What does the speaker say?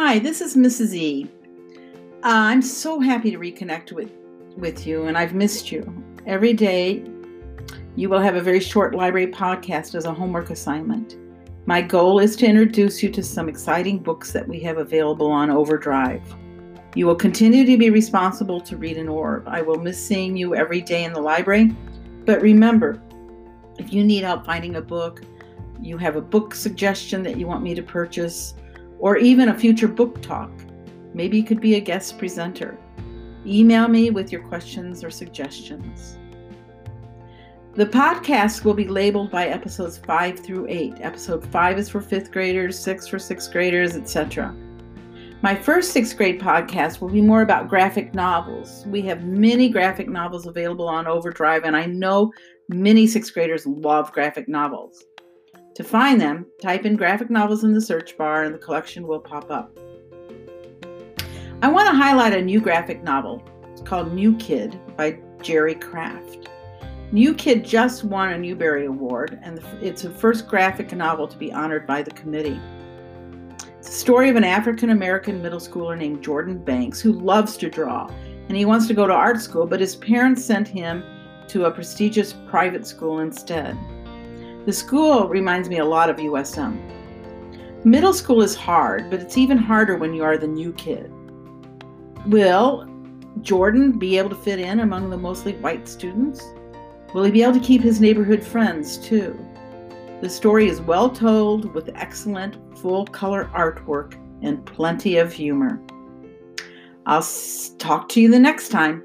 Hi, this is Mrs. E. Uh, I'm so happy to reconnect with, with you, and I've missed you. Every day, you will have a very short library podcast as a homework assignment. My goal is to introduce you to some exciting books that we have available on Overdrive. You will continue to be responsible to read an orb. I will miss seeing you every day in the library, but remember, if you need help finding a book, you have a book suggestion that you want me to purchase, or even a future book talk, maybe you could be a guest presenter. Email me with your questions or suggestions. The podcast will be labeled by episodes 5 through 8. Episode 5 is for 5th graders, 6 for 6th graders, etc. My first 6th grade podcast will be more about graphic novels. We have many graphic novels available on Overdrive, and I know many 6th graders love graphic novels. To find them, type in graphic novels in the search bar and the collection will pop up. I want to highlight a new graphic novel. It's called New Kid by Jerry Craft. New Kid just won a Newbery Award, and it's the first graphic novel to be honored by the committee. It's the story of an African American middle schooler named Jordan Banks who loves to draw, and he wants to go to art school, but his parents sent him to a prestigious private school instead. The school reminds me a lot of USM. Middle school is hard, but it's even harder when you are the new kid. Will Jordan be able to fit in among the mostly white students? Will he be able to keep his neighborhood friends too? The story is well told with excellent full color artwork and plenty of humor. I'll talk to you the next time.